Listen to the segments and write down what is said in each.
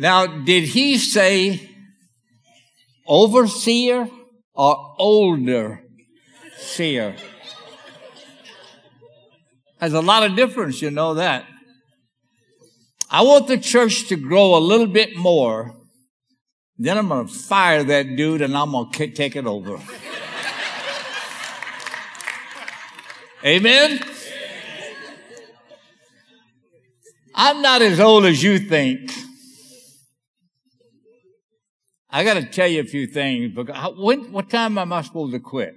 Now, did he say overseer or older seer? There's a lot of difference, you know that. I want the church to grow a little bit more. Then I'm going to fire that dude and I'm going to take it over. Amen? I'm not as old as you think. I got to tell you a few things. Because when, what time am I supposed to quit?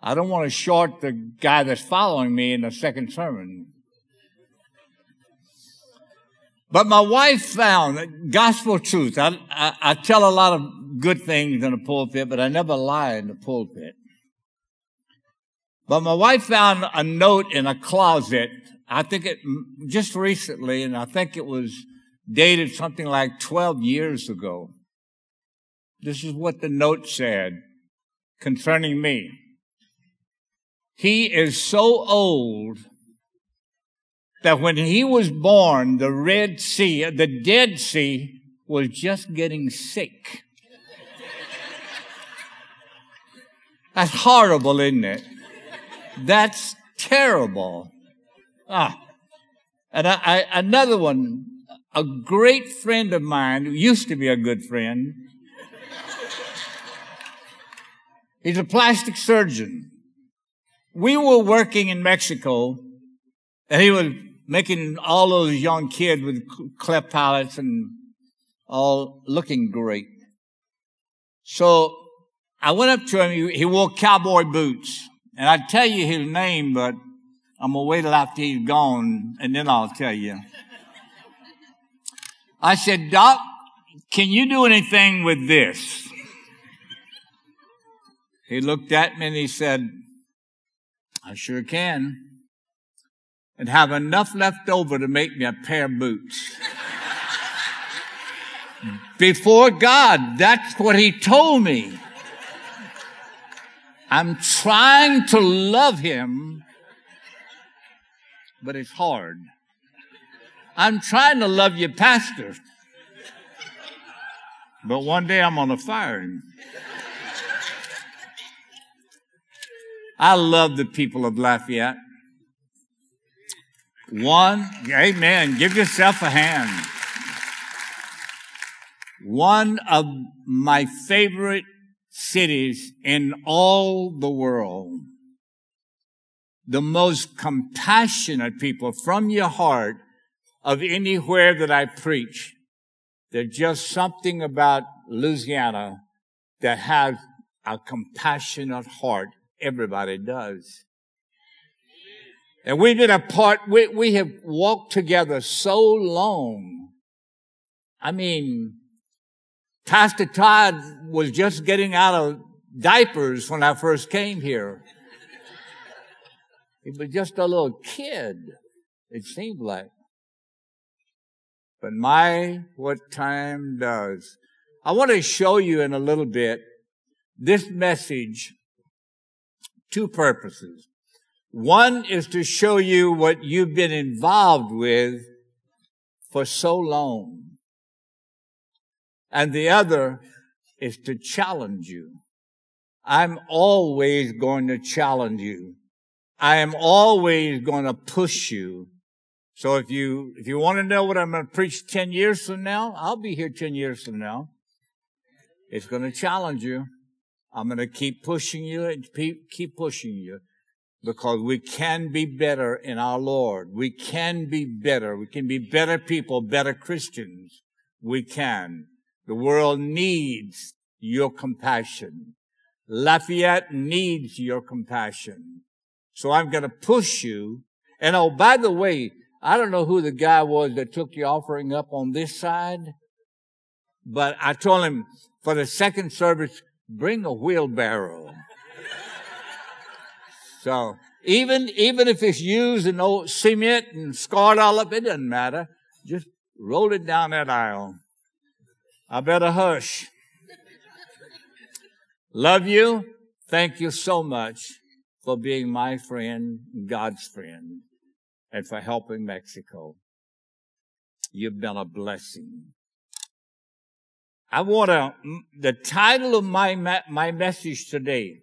I don't want to short the guy that's following me in the second sermon. But my wife found gospel truth. I, I, I, tell a lot of good things in the pulpit, but I never lie in the pulpit. But my wife found a note in a closet. I think it just recently, and I think it was dated something like 12 years ago. This is what the note said concerning me. He is so old that when he was born, the Red Sea, the Dead Sea, was just getting sick. That's horrible, isn't it? That's terrible. Ah. And I, I, another one, a great friend of mine who used to be a good friend. He's a plastic surgeon. We were working in Mexico and he was making all those young kids with cleft palates and all looking great. So I went up to him. He, wore cowboy boots. And I'd tell you his name, but I'm going to wait till after he's gone and then I'll tell you. I said, Doc, can you do anything with this? He looked at me and he said, I sure can. And have enough left over to make me a pair of boots. Before God, that's what he told me. I'm trying to love him, but it's hard. I'm trying to love you, Pastor, but one day I'm going to fire him. I love the people of Lafayette. One, amen. Give yourself a hand. One of my favorite cities in all the world. The most compassionate people from your heart of anywhere that I preach. There's just something about Louisiana that has a compassionate heart. Everybody does. And we've been apart. We, we have walked together so long. I mean, Pastor Todd was just getting out of diapers when I first came here. He was just a little kid, it seemed like. But my, what time does. I want to show you in a little bit this message, two purposes. One is to show you what you've been involved with for so long. And the other is to challenge you. I'm always going to challenge you. I am always going to push you. So if you, if you want to know what I'm going to preach 10 years from now, I'll be here 10 years from now. It's going to challenge you. I'm going to keep pushing you and keep pushing you because we can be better in our Lord. We can be better. We can be better people, better Christians. We can. The world needs your compassion. Lafayette needs your compassion. So I'm going to push you. And oh, by the way, I don't know who the guy was that took the offering up on this side, but I told him for the second service, bring a wheelbarrow. so even, even if it's used and old cement and scarred all up, it doesn't matter. Just roll it down that aisle. I better hush. Love you. Thank you so much for being my friend, God's friend, and for helping Mexico. You've been a blessing. I want to, the title of my, my message today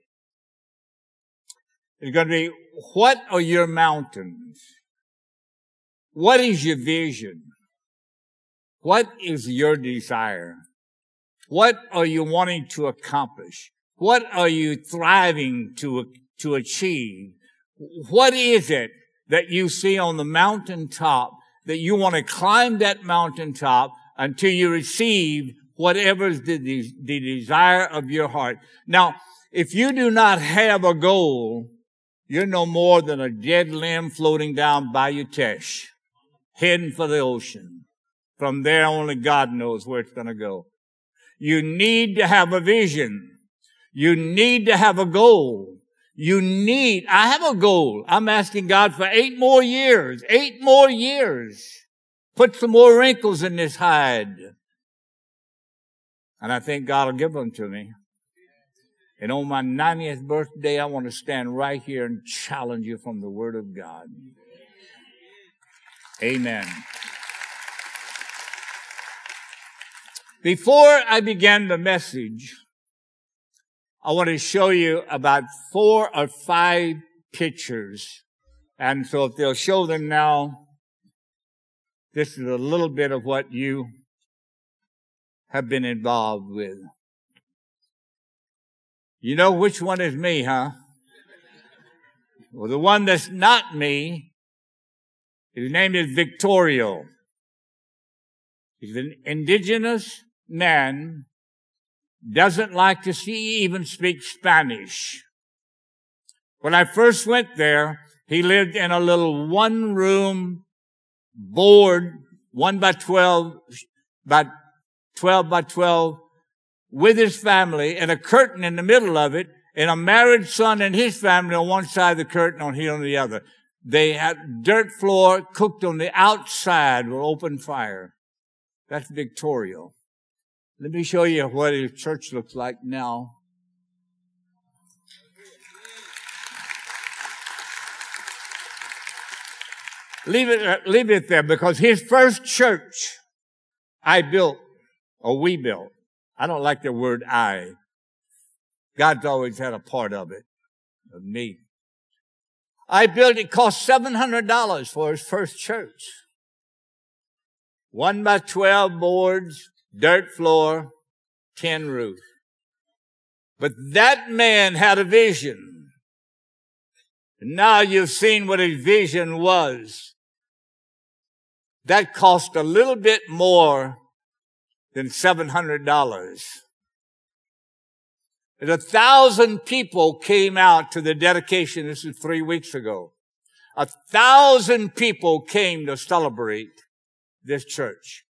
is going to be, what are your mountains? What is your vision? What is your desire? What are you wanting to accomplish? What are you thriving to, to achieve? What is it that you see on the mountaintop that you want to climb that mountaintop until you receive whatever is the, the desire of your heart. Now, if you do not have a goal, you're no more than a dead limb floating down by Bayou Teche, heading for the ocean. From there, only God knows where it's going to go. You need to have a vision. You need to have a goal. You need, I have a goal. I'm asking God for eight more years, eight more years. Put some more wrinkles in this hide. And I think God will give them to me. And on my 90th birthday, I want to stand right here and challenge you from the Word of God. Amen. Before I begin the message, I want to show you about four or five pictures. And so if they'll show them now, this is a little bit of what you have been involved with. You know which one is me, huh? Well, the one that's not me, his name is Victorio. He's an indigenous man doesn't like to see, even speak Spanish. When I first went there, he lived in a little one room board, one by 12, about 12 by 12 with his family and a curtain in the middle of it and a married son and his family on one side of the curtain on here on the other. They had dirt floor cooked on the outside with open fire. That's Victorio. Let me show you what a church looks like now. Leave it, leave it there because his first church I built, or we built. I don't like the word I. God's always had a part of it, of me. I built it cost $700 for his first church. One by 12 boards, dirt floor, tin roof. But that man had a vision. Now you've seen what his vision was. That cost a little bit more than $700. And a thousand people came out to the dedication. This is three weeks ago. A thousand people came to celebrate this church.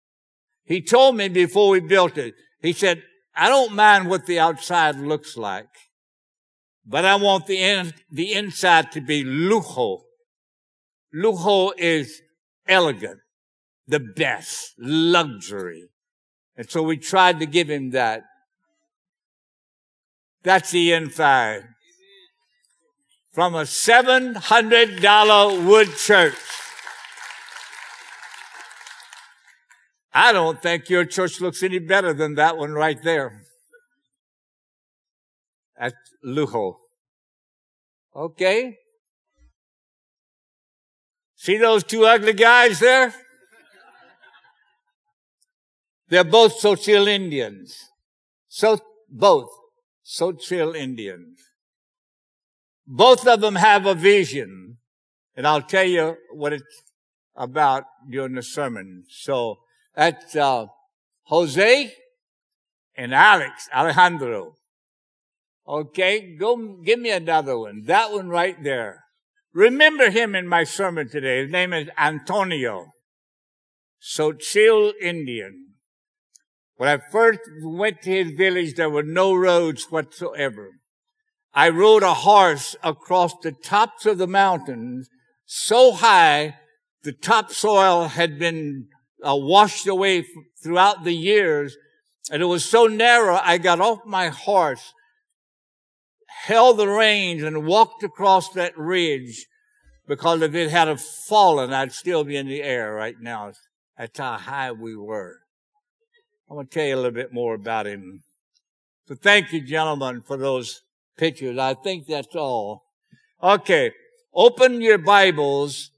He told me before we built it, he said, I don't mind what the outside looks like, but I want the in, the inside to be lujo. Lujo is elegant, the best, luxury. And so we tried to give him that. That's the inside. From a $700 wood church I don't think your church looks any better than that one right there. At Lujo. Okay? See those two ugly guys there? They're both Tzotzil Indians. So, both Tzotzil Indians. Both of them have a vision. And I'll tell you what it's about during the sermon. So, that's uh, Jose and Alex, Alejandro. Okay, go give me another one. That one right there. Remember him in my sermon today. His name is Antonio. Tzotzil Indian. When I first went to his village, there were no roads whatsoever. I rode a horse across the tops of the mountains so high the topsoil had been uh, washed away f- throughout the years. And it was so narrow, I got off my horse, held the reins and walked across that ridge because if it had fallen, I'd still be in the air right now. That's how high we were. I'm going to tell you a little bit more about him. So thank you, gentlemen, for those pictures. I think that's all. Okay. Open your Bibles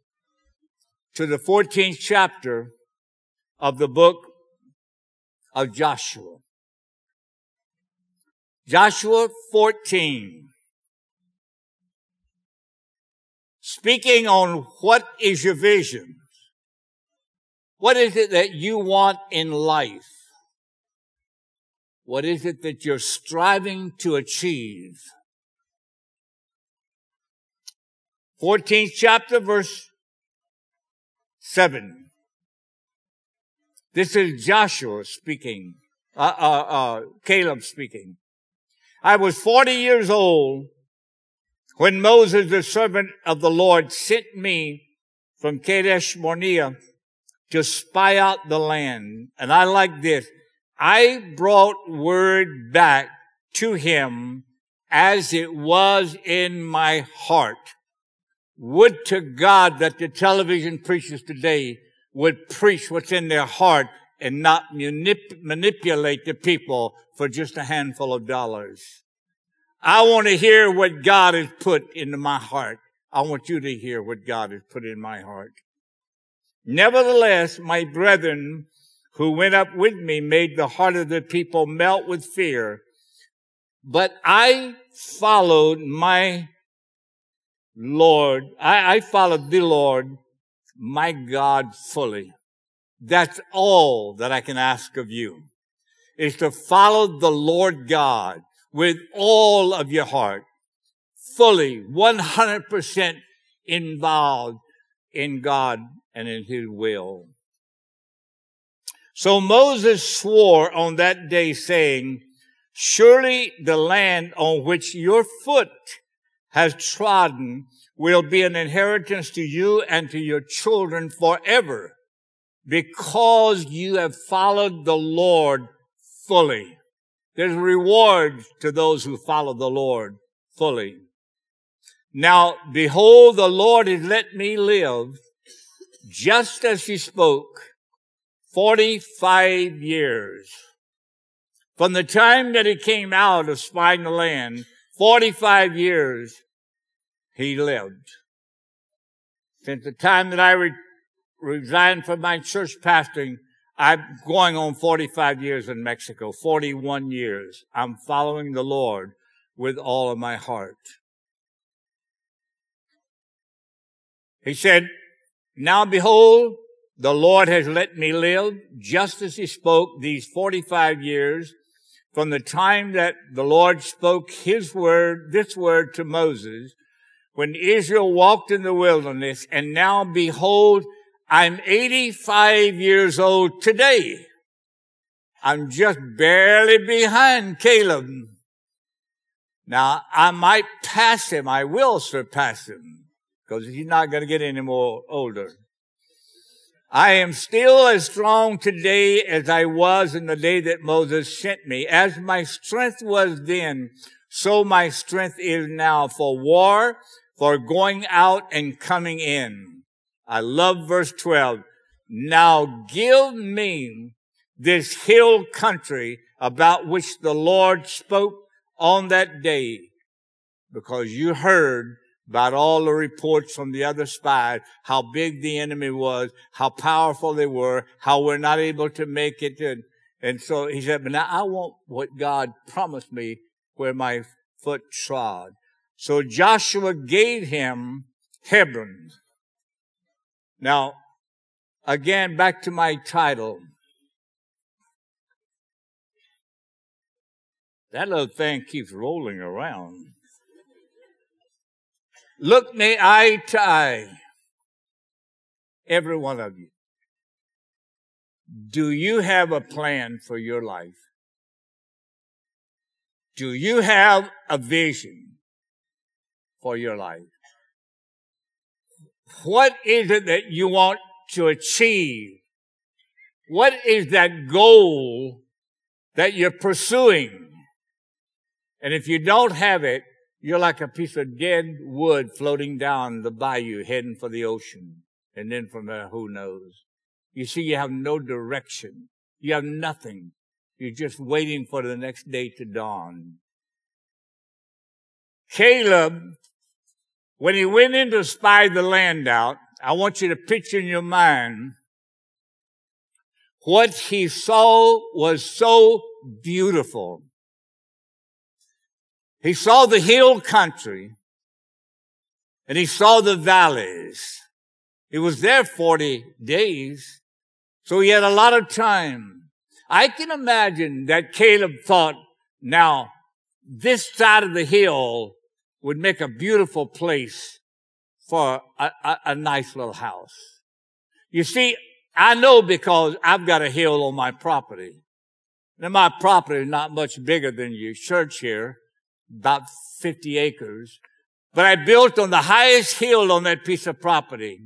to the 14th chapter of the book of Joshua. Joshua 14. Speaking on what is your vision? What is it that you want in life? What is it that you're striving to achieve? 14th chapter, verse 7. This is Joshua speaking, uh, uh, uh, Caleb speaking. I was 40 years old when Moses, the servant of the Lord, sent me from Kadesh Barnea to spy out the land. And I like this. I brought word back to him as it was in my heart. Would to God that the television preachers today would preach what's in their heart and not manip- manipulate the people for just a handful of dollars. I want to hear what God has put into my heart. I want you to hear what God has put in my heart. Nevertheless, my brethren who went up with me made the heart of the people melt with fear. But I followed my Lord. I, I followed the Lord, my God fully. That's all that I can ask of you is to follow the Lord God with all of your heart, fully, 100% involved in God and in his will. So Moses swore on that day saying, surely the land on which your foot has trodden will be an inheritance to you and to your children forever because you have followed the Lord fully. There's reward to those who follow the Lord fully. Now, behold, the Lord has let me live just as he spoke 45 years. From the time that he came out of spying the land, 45 years he lived. Since the time that I re- resigned from my church pastoring, I'm going on 45 years in Mexico, 41 years. I'm following the Lord with all of my heart. He said, now behold, the Lord has let me live just as he spoke these 45 years from the time that the Lord spoke his word, this word to Moses, when Israel walked in the wilderness, and now behold, I'm 85 years old today. I'm just barely behind Caleb. Now, I might pass him. I will surpass him because he's not going to get any more older. I am still as strong today as I was in the day that Moses sent me. As my strength was then, so my strength is now for war, for going out and coming in. I love verse 12. Now give me this hill country about which the Lord spoke on that day, because you heard about all the reports from the other spies, how big the enemy was, how powerful they were, how we're not able to make it. And, and so he said, but now I want what God promised me where my foot trod. So Joshua gave him Hebron. Now, again, back to my title. That little thing keeps rolling around. Look me eye to eye. Every one of you. Do you have a plan for your life? Do you have a vision for your life? What is it that you want to achieve? What is that goal that you're pursuing? And if you don't have it, you're like a piece of dead wood floating down the bayou heading for the ocean. And then from there, who knows? you see, you have no direction. You have nothing. You're just waiting for the next day to dawn. Caleb, when he went in to spy the land out, I want you to picture in your mind what he saw was so beautiful. He saw the hill country and he saw the valleys. He was there 40 days, so he had a lot of time. I can imagine that Caleb thought, now, this side of the hill would make a beautiful place for a, a, a nice little house. You see, I know because I've got a hill on my property. Now my property is not much bigger than your church here, about 50 acres. But I built on the highest hill on that piece of property.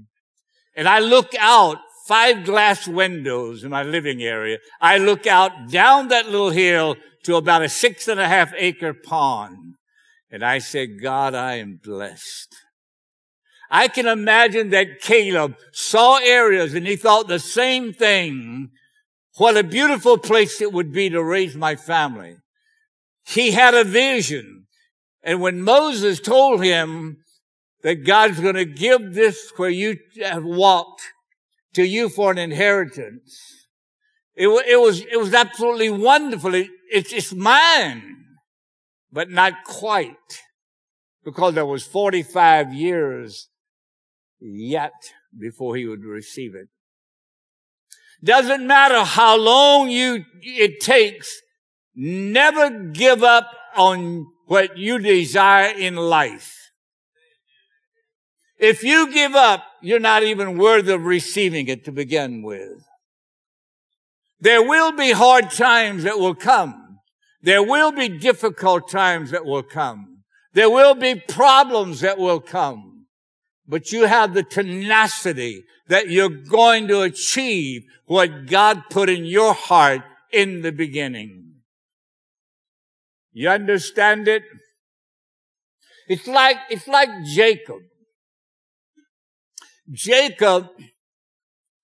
And I look out five glass windows in my living area. I look out down that little hill to about a six and a half acre pond. And I said, God, I am blessed. I can imagine that Caleb saw areas and he thought the same thing. What a beautiful place it would be to raise my family. He had a vision. And when Moses told him that God's going to give this where you have walked to you for an inheritance, it, it was, it was absolutely wonderful. It, it's, it's mine, but not quite because there was 45 years yet before he would receive it. Doesn't matter how long you, it takes. Never give up on what you desire in life. If you give up, you're not even worthy of receiving it to begin with. There will be hard times that will come. There will be difficult times that will come. There will be problems that will come but you have the tenacity that you're going to achieve what God put in your heart in the beginning. You understand it? It's like, it's like Jacob. Jacob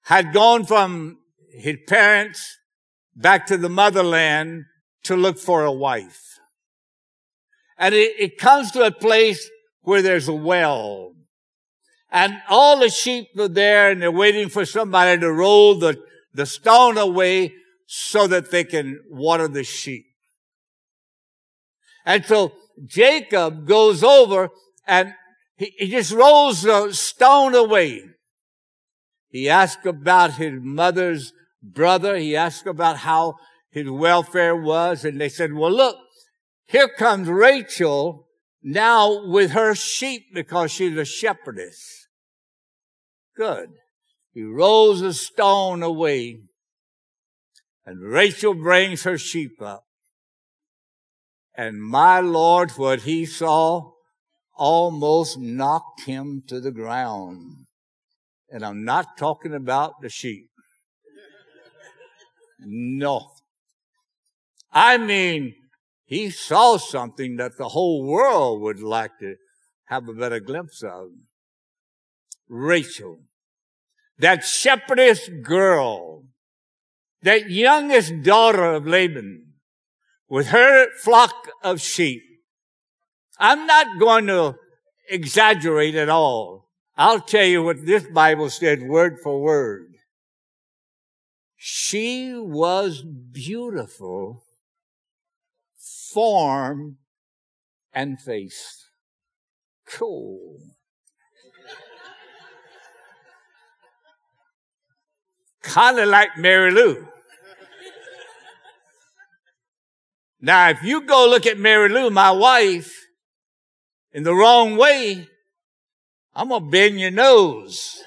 had gone from his parents back to the motherland to look for a wife. And it, it comes to a place where there's a well and all the sheep are there and they're waiting for somebody to roll the, the stone away so that they can water the sheep. And so Jacob goes over and he, he just rolls the stone away. He asks about his mother's brother. He asks about how his welfare was. And they said, well, look, here comes Rachel now with her sheep because she's a shepherdess. Good. He rolls a stone away and Rachel brings her sheep up. And my Lord, what he saw almost knocked him to the ground. And I'm not talking about the sheep. No. I mean, he saw something that the whole world would like to have a better glimpse of. Rachel, that shepherdess girl, that youngest daughter of Laban, with her flock of sheep. I'm not going to exaggerate at all. I'll tell you what this Bible said word for word. She was beautiful, form and face. Cool. kind of like Mary Lou. Now, if you go look at Mary Lou, my wife, in the wrong way, I'm gonna bend your nose.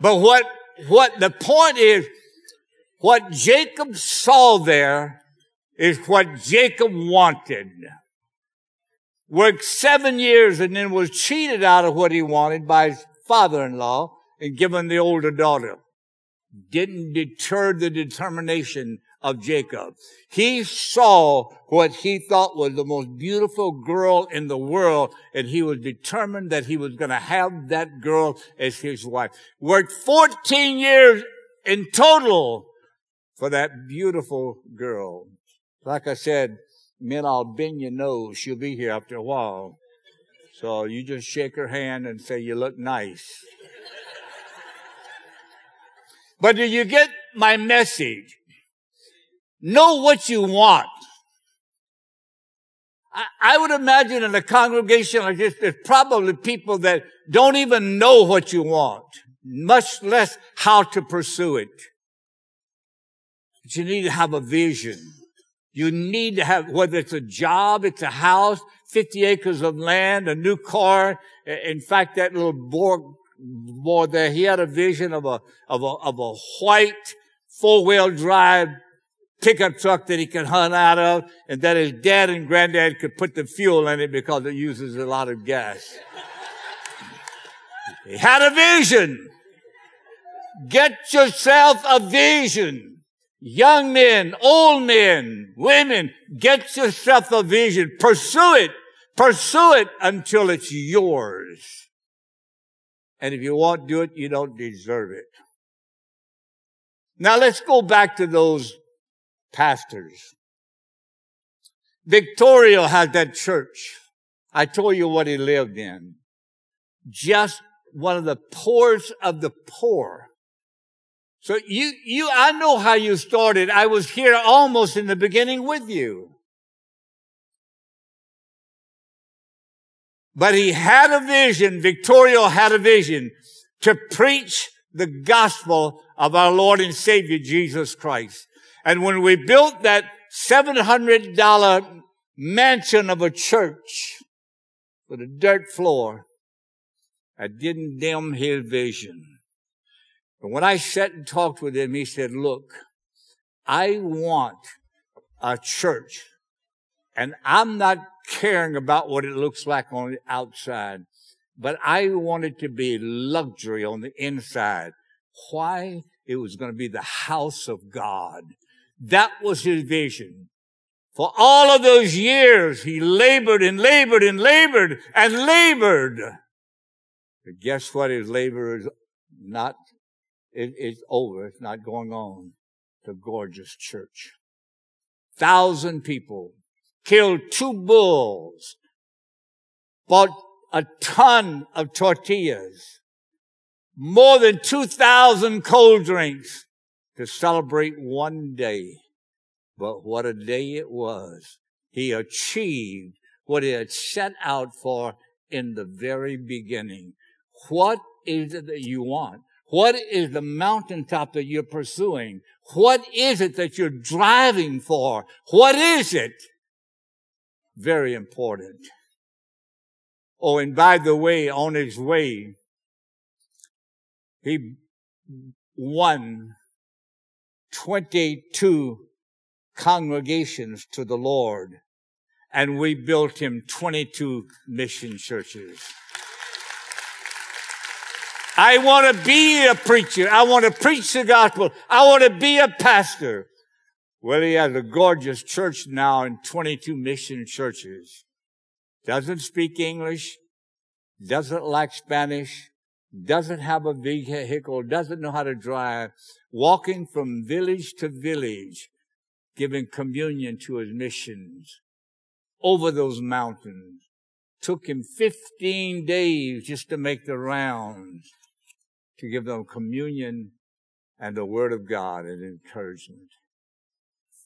But what, what the point is, what Jacob saw there is what Jacob wanted. Worked seven years and then was cheated out of what he wanted by his father-in-law and given the older daughter didn't deter the determination of Jacob. He saw what he thought was the most beautiful girl in the world, and he was determined that he was going to have that girl as his wife. Worked 14 years in total for that beautiful girl. Like I said, men, I'll bend your nose. She'll be here after a while. So you just shake her hand and say, you look nice. but do you get my message? Know what you want. I, I would imagine in a congregation like this, there's probably people that don't even know what you want, much less how to pursue it. But you need to have a vision. You need to have, whether it's a job, it's a house, 50 acres of land, a new car. In fact, that little boy, boy there, he had a vision of a, of a, of a white four-wheel drive pickup truck that he could hunt out of and that his dad and granddad could put the fuel in it because it uses a lot of gas. he had a vision. Get yourself a vision. Young men, old men, women, get yourself a vision. Pursue it. Pursue it until it's yours. And if you won't do it, you don't deserve it. Now let's go back to those pastors. Victorio had that church. I told you what he lived in. Just one of the poorest of the poor. So you, you, I know how you started. I was here almost in the beginning with you. But he had a vision, Victorio had a vision to preach the gospel of our Lord and Savior Jesus Christ. And when we built that $700 mansion of a church with a dirt floor, I didn't dim his vision. But when I sat and talked with him, he said, look, I want a church and I'm not caring about what it looks like on the outside, but I want it to be luxury on the inside. Why? It was going to be the house of God. That was his vision. For all of those years, he labored and labored and labored and labored. But guess what? His labor is not, it, it's over. It's not going on. The gorgeous church. Thousand people killed two bulls, bought a ton of tortillas, more than 2,000 cold drinks, to celebrate one day. But what a day it was. He achieved what he had set out for in the very beginning. What is it that you want? What is the mountaintop that you're pursuing? What is it that you're driving for? What is it? Very important. Oh, and by the way, on his way, he won 22 congregations to the Lord. And we built him 22 mission churches. I want to be a preacher. I want to preach the gospel. I want to be a pastor. Well, he has a gorgeous church now in 22 mission churches. Doesn't speak English. Doesn't like Spanish doesn't have a vehicle, doesn't know how to drive, walking from village to village, giving communion to his missions over those mountains. Took him 15 days just to make the rounds, to give them communion and the word of God and encouragement.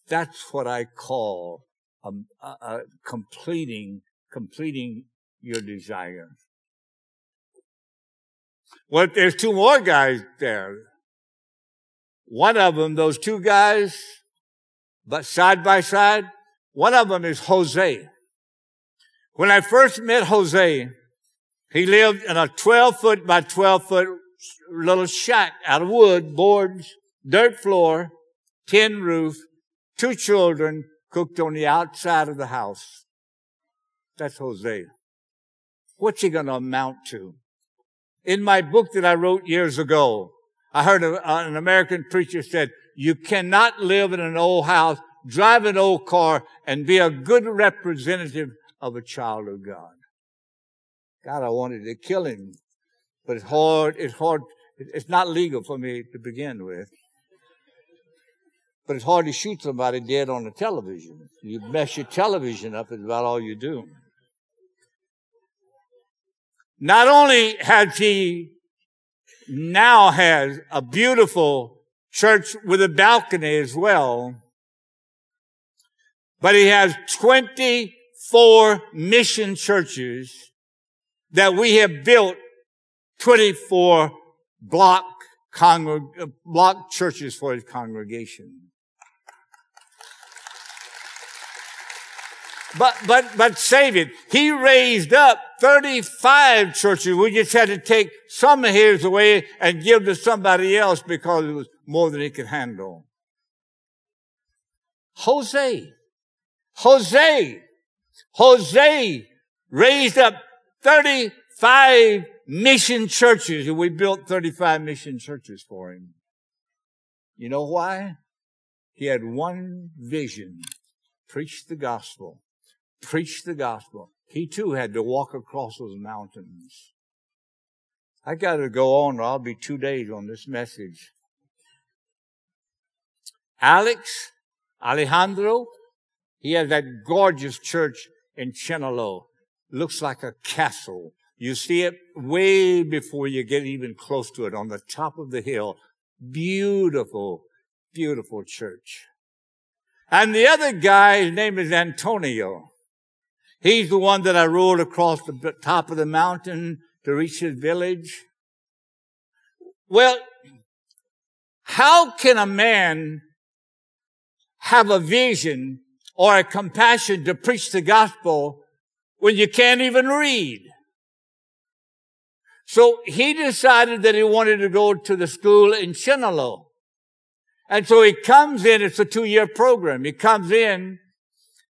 That's what I call um, a completing, completing your desire. Well, there's two more guys there. One of them, those two guys, but side by side, one of them is Jose. When I first met Jose, he lived in a 12 foot by 12 foot little shack out of wood, boards, dirt floor, tin roof, two children cooked on the outside of the house. That's Jose. What's he going to amount to? In my book that I wrote years ago, I heard uh, an American preacher said, you cannot live in an old house, drive an old car, and be a good representative of a child of God. God, I wanted to kill him, but it's hard, it's hard, it's not legal for me to begin with. But it's hard to shoot somebody dead on the television. You mess your television up, it's about all you do. Not only has he now has a beautiful church with a balcony as well, but he has 24 mission churches that we have built 24 block congreg- block churches for his congregation. But, but, but save it. He raised up 35 churches. We just had to take some of his away and give to somebody else because it was more than he could handle. Jose. Jose. Jose raised up 35 mission churches and we built 35 mission churches for him. You know why? He had one vision. Preach the gospel preach the gospel. He too had to walk across those mountains. I got to go on, or I'll be two days on this message. Alex, Alejandro, he has that gorgeous church in Chenaló. Looks like a castle. You see it way before you get even close to it on the top of the hill. Beautiful, beautiful church. And the other guy, his name is Antonio. He's the one that I rode across the top of the mountain to reach his village. Well, how can a man have a vision or a compassion to preach the gospel when you can't even read? So he decided that he wanted to go to the school in Chenaló. And so he comes in, it's a two-year program. He comes in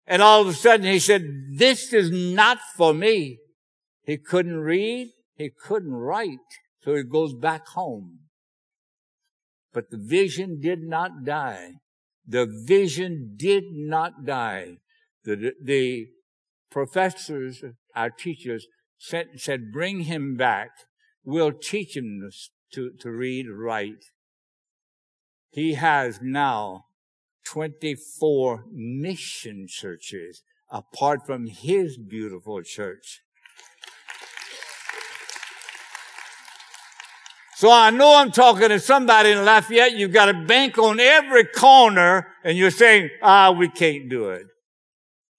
and all of a sudden he said, this is not for me. He couldn't read. He couldn't write. So he goes back home. But the vision did not die. The vision did not die. The, the professors, our teachers said, said, bring him back. We'll teach him to, to read, write. He has now 24 mission churches apart from his beautiful church. So I know I'm talking to somebody in Lafayette. You've got a bank on every corner and you're saying, ah, we can't do it.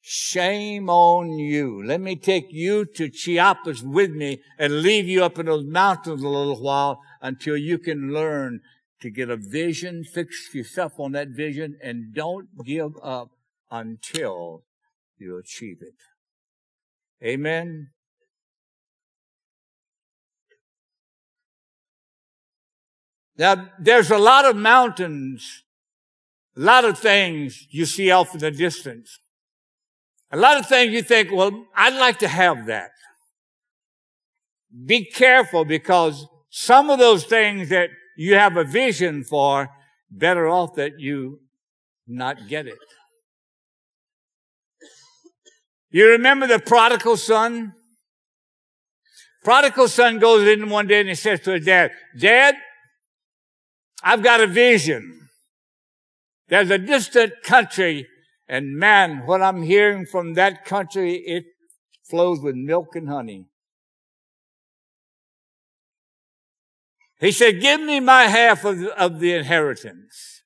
Shame on you. Let me take you to Chiapas with me and leave you up in those mountains a little while until you can learn to get a vision, fix yourself on that vision, and don't give up until you achieve it. Amen. Now, there's a lot of mountains, a lot of things you see off in the distance. A lot of things you think, well, I'd like to have that. Be careful because some of those things that you have a vision for, better off that you not get it. You remember the prodigal son? Prodigal son goes in one day and he says to his dad, Dad, I've got a vision. There's a distant country and man, what I'm hearing from that country, it flows with milk and honey. He said, give me my half of, of the inheritance.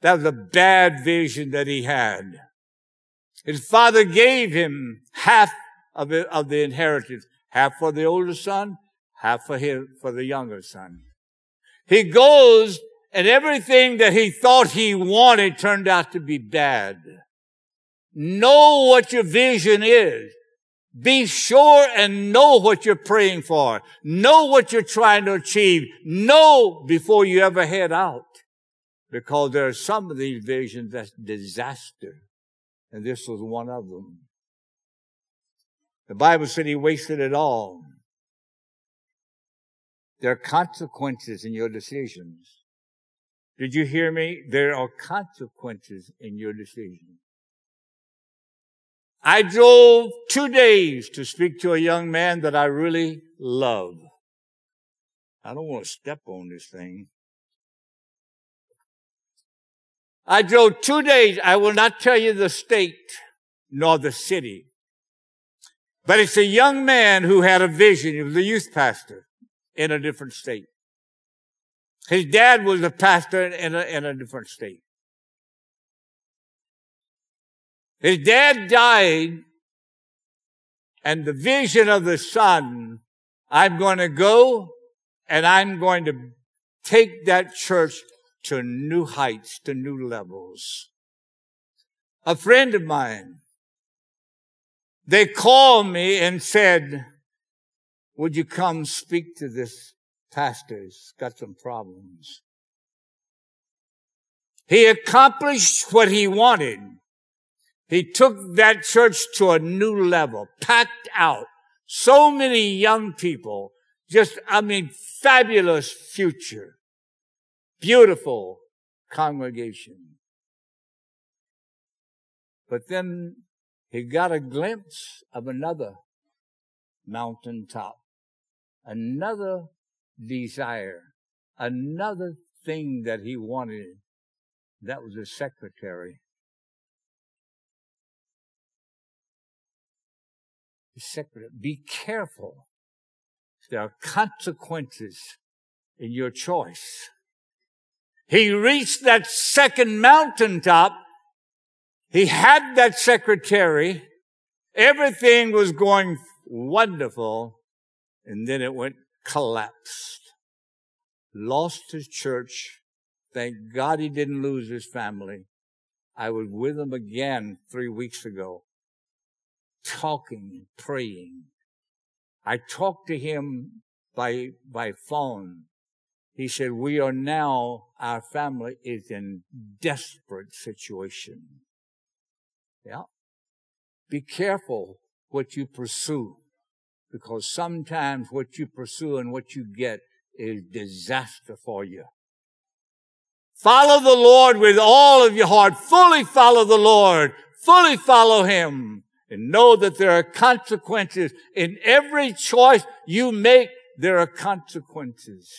That was a bad vision that he had. His father gave him half of, it, of the inheritance, half for the older son, half for his, for the younger son. He goes and everything that he thought he wanted turned out to be bad. Know what your vision is. Be sure and know what you're praying for. Know what you're trying to achieve. Know before you ever head out. Because there are some of these visions that's disaster. And this was one of them. The Bible said he wasted it all. There are consequences in your decisions. Did you hear me? There are consequences in your decision. I drove two days to speak to a young man that I really love. I don't want to step on this thing. I drove two days. I will not tell you the state nor the city. But it's a young man who had a vision. He was a youth pastor in a different state. His dad was a pastor in a, in a different state. His dad died and the vision of the son, I'm going to go and I'm going to take that church to new heights, to new levels. A friend of mine, they called me and said, would you come speak to this pastor? He's got some problems. He accomplished what he wanted. He took that church to a new level, packed out. So many young people, just, I mean, fabulous future. Beautiful congregation. But then he got a glimpse of another mountaintop, another desire, another thing that he wanted. That was a secretary. secretary. Be careful. There are consequences in your choice. He reached that second mountaintop. He had that secretary. Everything was going wonderful. And then it went collapsed. Lost his church. Thank God he didn't lose his family. I was with him again three weeks ago talking and praying. I talked to him by, by phone. He said, we are now, our family is in desperate situation. Yeah. Be careful what you pursue because sometimes what you pursue and what you get is disaster for you. Follow the Lord with all of your heart. Fully follow the Lord. Fully follow Him and know that there are consequences. In every choice you make, there are consequences.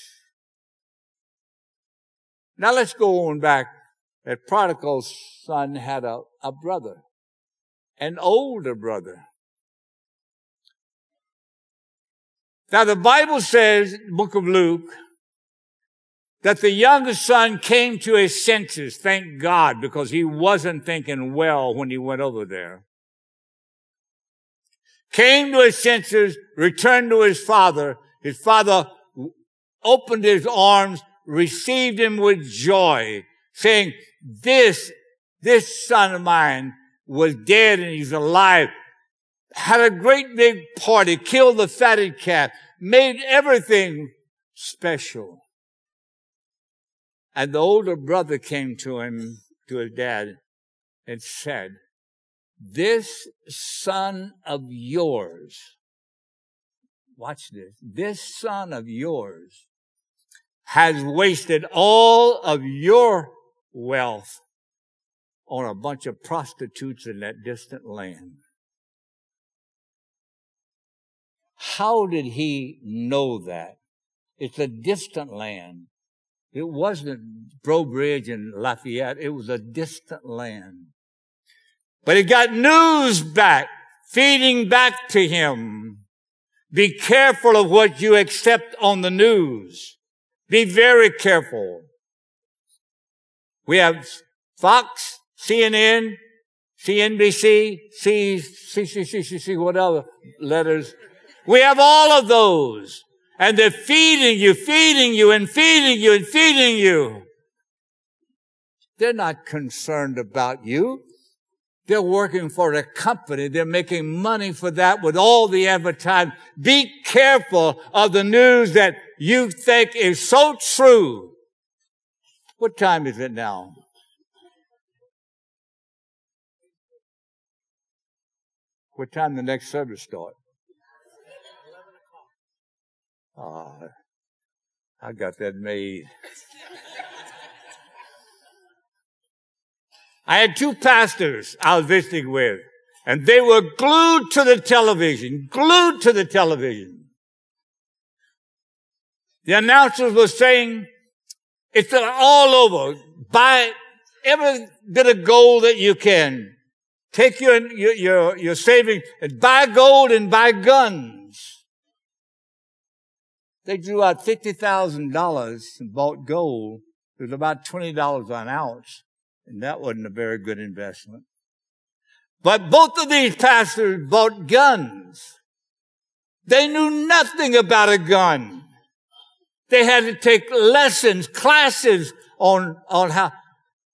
Now let's go on back. That prodigal son had a, a brother, an older brother. Now the Bible says, book of Luke, that the youngest son came to his senses, thank God, because he wasn't thinking well when he went over there came to his senses, returned to his father. His father opened his arms, received him with joy, saying, this, this son of mine was dead and he's alive. Had a great big party, killed the fatted calf, made everything special. And the older brother came to him, to his dad, and said, this son of yours, watch this, this son of yours has wasted all of your wealth on a bunch of prostitutes in that distant land. How did he know that? It's a distant land. It wasn't Breaux Bridge and Lafayette. It was a distant land. But he got news back, feeding back to him. Be careful of what you accept on the news. Be very careful. We have Fox, CNN, CNBC, C, C, C, C, C, C, whatever letters. We have all of those. And they're feeding you, feeding you, and feeding you, and feeding you. They're not concerned about you. They're working for a company. They're making money for that with all the advertising. Be careful of the news that you think is so true. What time is it now? What time the next service start? I got that made. I had two pastors I was visiting with, and they were glued to the television, glued to the television. The announcers were saying, it's all over. Buy every bit of gold that you can. Take your, your, your, your savings and buy gold and buy guns. They drew out $50,000 and bought gold. It was about $20 an ounce. And that wasn't a very good investment. But both of these pastors bought guns. They knew nothing about a gun. They had to take lessons, classes on, on how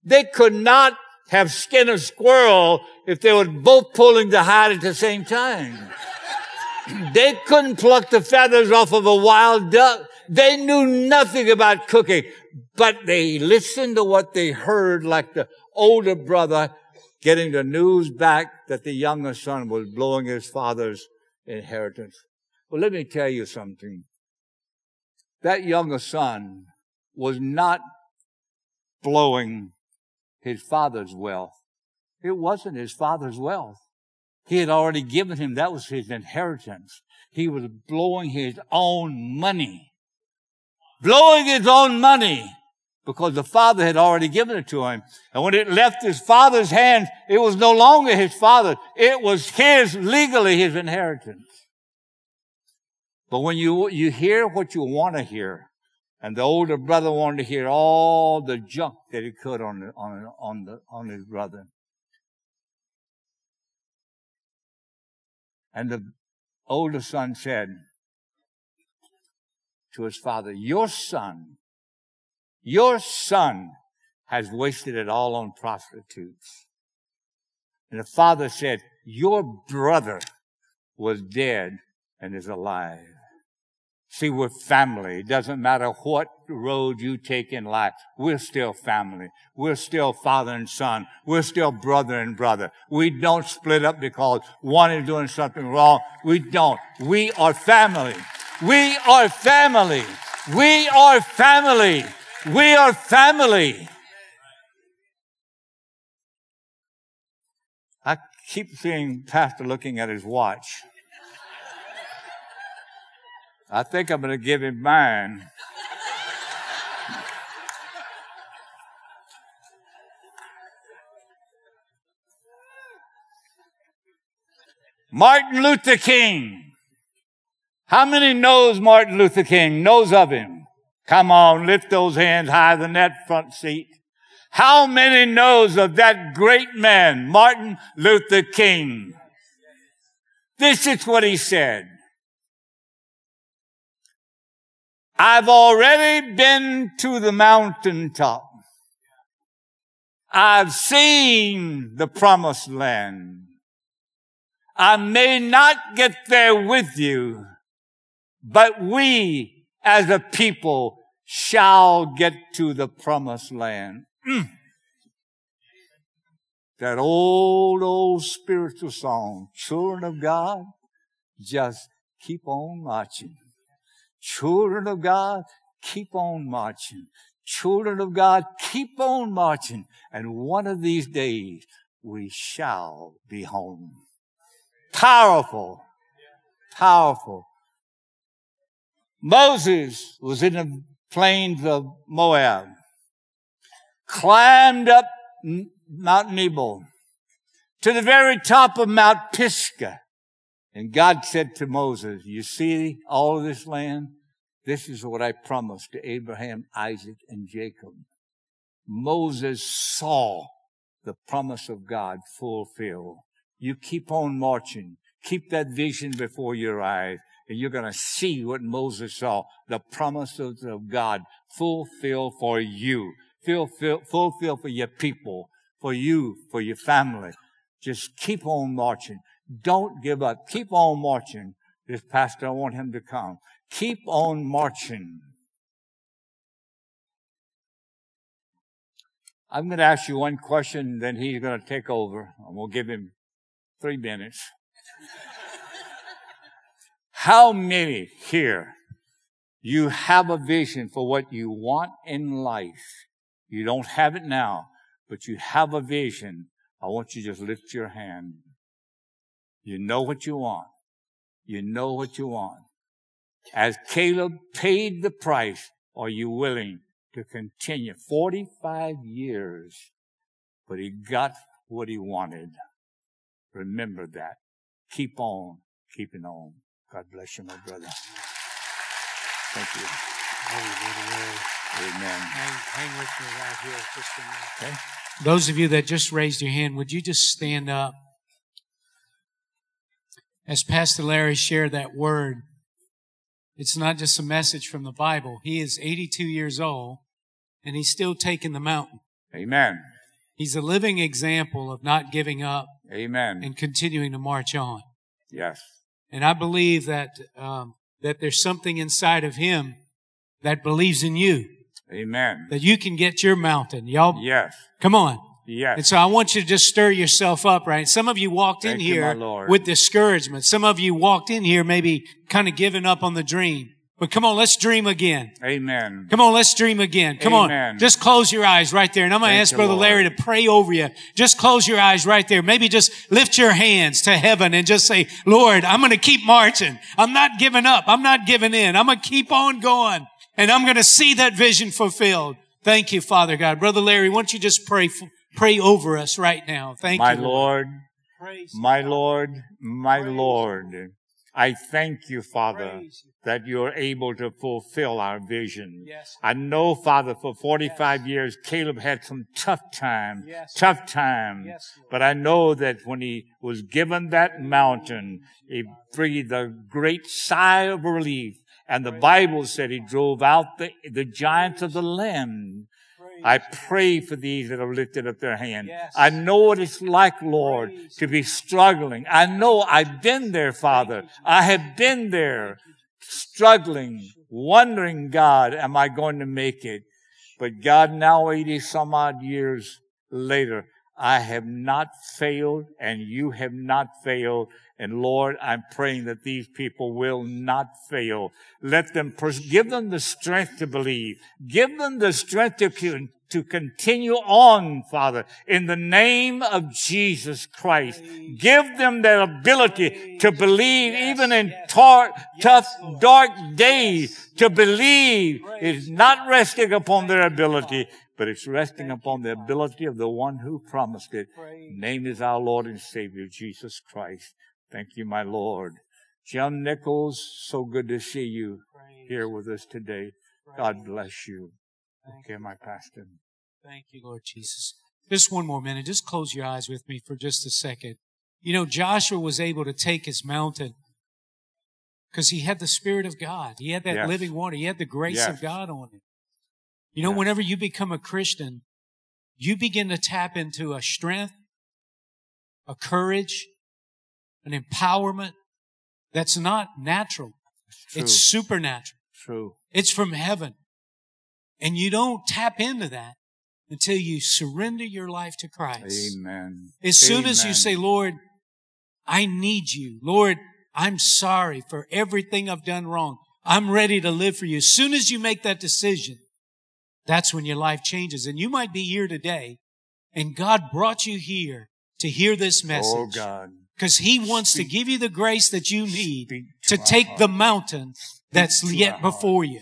they could not have skin a squirrel if they were both pulling the hide at the same time. They couldn't pluck the feathers off of a wild duck. They knew nothing about cooking, but they listened to what they heard like the older brother getting the news back that the younger son was blowing his father's inheritance. Well, let me tell you something that younger son was not blowing his father's wealth. It wasn't his father's wealth. He had already given him, that was his inheritance. He was blowing his own money. Blowing his own money because the father had already given it to him. And when it left his father's hands, it was no longer his father. It was his, legally his inheritance. But when you, you hear what you want to hear, and the older brother wanted to hear all the junk that he could on, on, on, the, on his brother. And the older son said to his father, your son, your son has wasted it all on prostitutes. And the father said, your brother was dead and is alive. See, we're family. It doesn't matter what road you take in life. We're still family. We're still father and son. We're still brother and brother. We don't split up because one is doing something wrong. We don't. We are family. We are family. We are family. We are family. I keep seeing Pastor looking at his watch. I think I'm going to give him mine. Martin Luther King. How many knows Martin Luther King? Knows of him? Come on, lift those hands higher than that front seat. How many knows of that great man, Martin Luther King? This is what he said. I've already been to the mountaintop. I've seen the promised land. I may not get there with you, but we as a people shall get to the promised land. Mm. That old, old spiritual song, children of God, just keep on marching. Children of God, keep on marching. Children of God, keep on marching. And one of these days, we shall be home. Powerful. Powerful. Moses was in the plains of Moab, climbed up Mount Nebo to the very top of Mount Pisgah, and God said to Moses, you see all of this land? This is what I promised to Abraham, Isaac, and Jacob. Moses saw the promise of God fulfilled. You keep on marching. Keep that vision before your eyes and you're going to see what Moses saw. The promises of God fulfilled for you. Fulfill, fulfill for your people, for you, for your family. Just keep on marching. Don't give up. Keep on marching. This pastor, I want him to come. Keep on marching. I'm going to ask you one question, then he's going to take over, and we'll give him three minutes. How many here You have a vision for what you want in life. You don't have it now, but you have a vision. I want you to just lift your hand. You know what you want. You know what you want. As Caleb paid the price, are you willing to continue? 45 years, but he got what he wanted. Remember that. Keep on keeping on. God bless you, my brother. Thank you. Amen. Hang, hang with me right here just a minute. Okay. Those of you that just raised your hand, would you just stand up? As Pastor Larry shared that word, it's not just a message from the Bible. He is 82 years old and he's still taking the mountain. Amen. He's a living example of not giving up. Amen. And continuing to march on. Yes. And I believe that um, that there's something inside of him that believes in you. Amen. That you can get your mountain. Y'all. Yes. Come on. Yes. And so I want you to just stir yourself up, right? Some of you walked Thank in here you, with discouragement. Some of you walked in here maybe kind of giving up on the dream. But come on, let's dream again. Amen. Come on, let's dream again. Come Amen. on. Just close your eyes right there. And I'm going to ask Brother Lord. Larry to pray over you. Just close your eyes right there. Maybe just lift your hands to heaven and just say, Lord, I'm going to keep marching. I'm not giving up. I'm not giving in. I'm going to keep on going and I'm going to see that vision fulfilled. Thank you, Father God. Brother Larry, why don't you just pray, pray over us right now? Thank my you. Lord. Lord. My Lord, my Lord. I thank you, Father, that you're able to fulfill our vision. Yes. I know, Father, for 45 yes. years, Caleb had some tough time, yes. tough time. But I know that when he was given that mountain, he breathed a great sigh of relief. And the Bible said he drove out the, the giants of the land. I pray for these that have lifted up their hand. Yes. I know what it's like, Lord, to be struggling. I know I've been there, Father. I have been there struggling, wondering, God, am I going to make it? But God, now 80 some odd years later, I have not failed and you have not failed. And Lord, I'm praying that these people will not fail. Let them, pers- give them the strength to believe. Give them the strength to, to continue on, Father, in the name of Jesus Christ. Give them that ability to believe even in tar- tough, dark days, to believe is not resting upon their ability, but it's resting upon the ability of the one who promised it. Name is our Lord and Savior, Jesus Christ. Thank you, my Lord. John Nichols, so good to see you here with us today. God bless you. Okay, my pastor. Thank you, Lord Jesus. Just one more minute. Just close your eyes with me for just a second. You know, Joshua was able to take his mountain because he had the Spirit of God. He had that yes. living water. He had the grace yes. of God on him. You know, yes. whenever you become a Christian, you begin to tap into a strength, a courage, an empowerment that's not natural. It's, it's supernatural. True. It's from heaven. And you don't tap into that until you surrender your life to Christ. Amen. As soon as you say, Lord, I need you. Lord, I'm sorry for everything I've done wrong. I'm ready to live for you. As soon as you make that decision, that's when your life changes. And you might be here today and God brought you here to hear this oh, message. Oh God. Because he wants Speak. to give you the grace that you need to, to take heart. the mountain that's yet before you.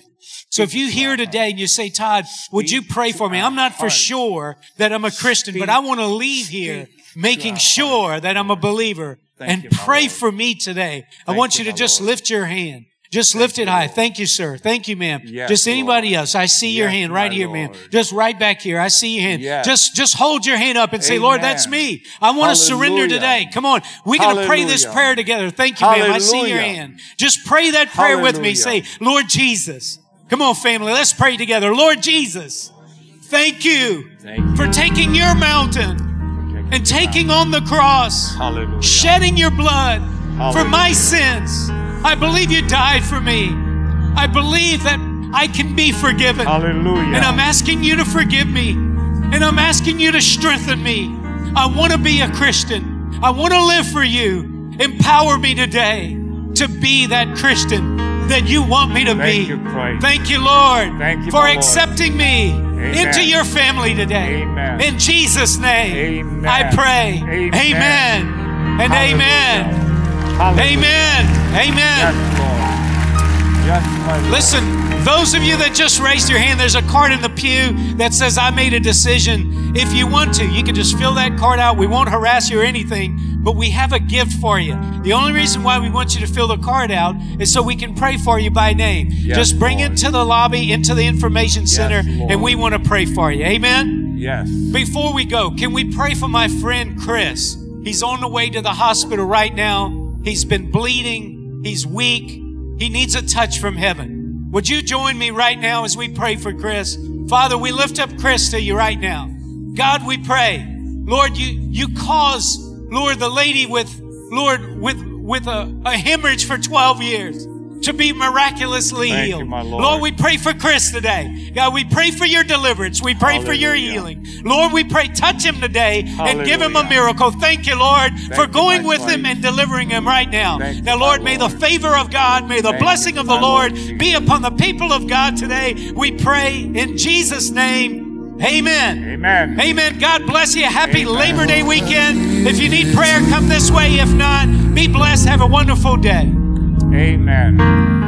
So if you hear today and you say, Todd, would you pray for me? I'm not for sure that I'm a Christian, but I want to leave here making sure that I'm a believer and pray for me today. I want you to just lift your hand. Just lift it high. Thank you, sir. Thank you, ma'am. Yes, just anybody Lord. else. I see yes, your hand right here, ma'am. Just right back here. I see your hand. Yes. Just, just hold your hand up and say, Amen. Lord, that's me. I want to surrender today. Come on. We're going to pray this prayer together. Thank you, Hallelujah. ma'am. I see your hand. Just pray that prayer Hallelujah. with me. Say, Lord Jesus. Come on, family. Let's pray together. Lord Jesus, thank you, thank you. for taking your mountain and taking on the cross, Hallelujah. shedding your blood Hallelujah. for my sins. I believe you died for me. I believe that I can be forgiven. Hallelujah. And I'm asking you to forgive me. And I'm asking you to strengthen me. I want to be a Christian. I want to live for you. Empower me today to be that Christian that you want me to Thank be. you, Christ. Thank you, Lord, Thank you, for my Lord. accepting me into your family today. Amen. In Jesus' name, Amen. I pray. Amen. Amen. And amen. Hallelujah. Amen. Amen. Yes, Lord. Yes. Listen, those of you that just raised your hand, there's a card in the pew that says, I made a decision. If you want to, you can just fill that card out. We won't harass you or anything, but we have a gift for you. The only reason why we want you to fill the card out is so we can pray for you by name. Yes, just bring Lord. it to the lobby, into the information center, and we want to pray for you. Amen? Yes. Before we go, can we pray for my friend Chris? He's on the way to the hospital right now. He's been bleeding. He's weak. He needs a touch from heaven. Would you join me right now as we pray for Chris? Father, we lift up Chris to you right now. God, we pray. Lord, you, you cause, Lord, the lady with, Lord, with, with a, a hemorrhage for 12 years to be miraculously Thank you, healed. my Lord. we pray for Chris today. God, we pray for your deliverance. We pray for your healing. Lord, we pray, touch him today and give him a miracle. Thank you, Lord, for going with him and delivering him right now. Thank now, Lord, may the favor of God, may the Thank blessing of the Lord Lord be upon the people of God today. We pray in Jesus' name. Amen. Amen. Amen. God bless you. Happy Amen. Labor Day weekend. If you need prayer, come this way. If not, be blessed. Have a wonderful day. Amen.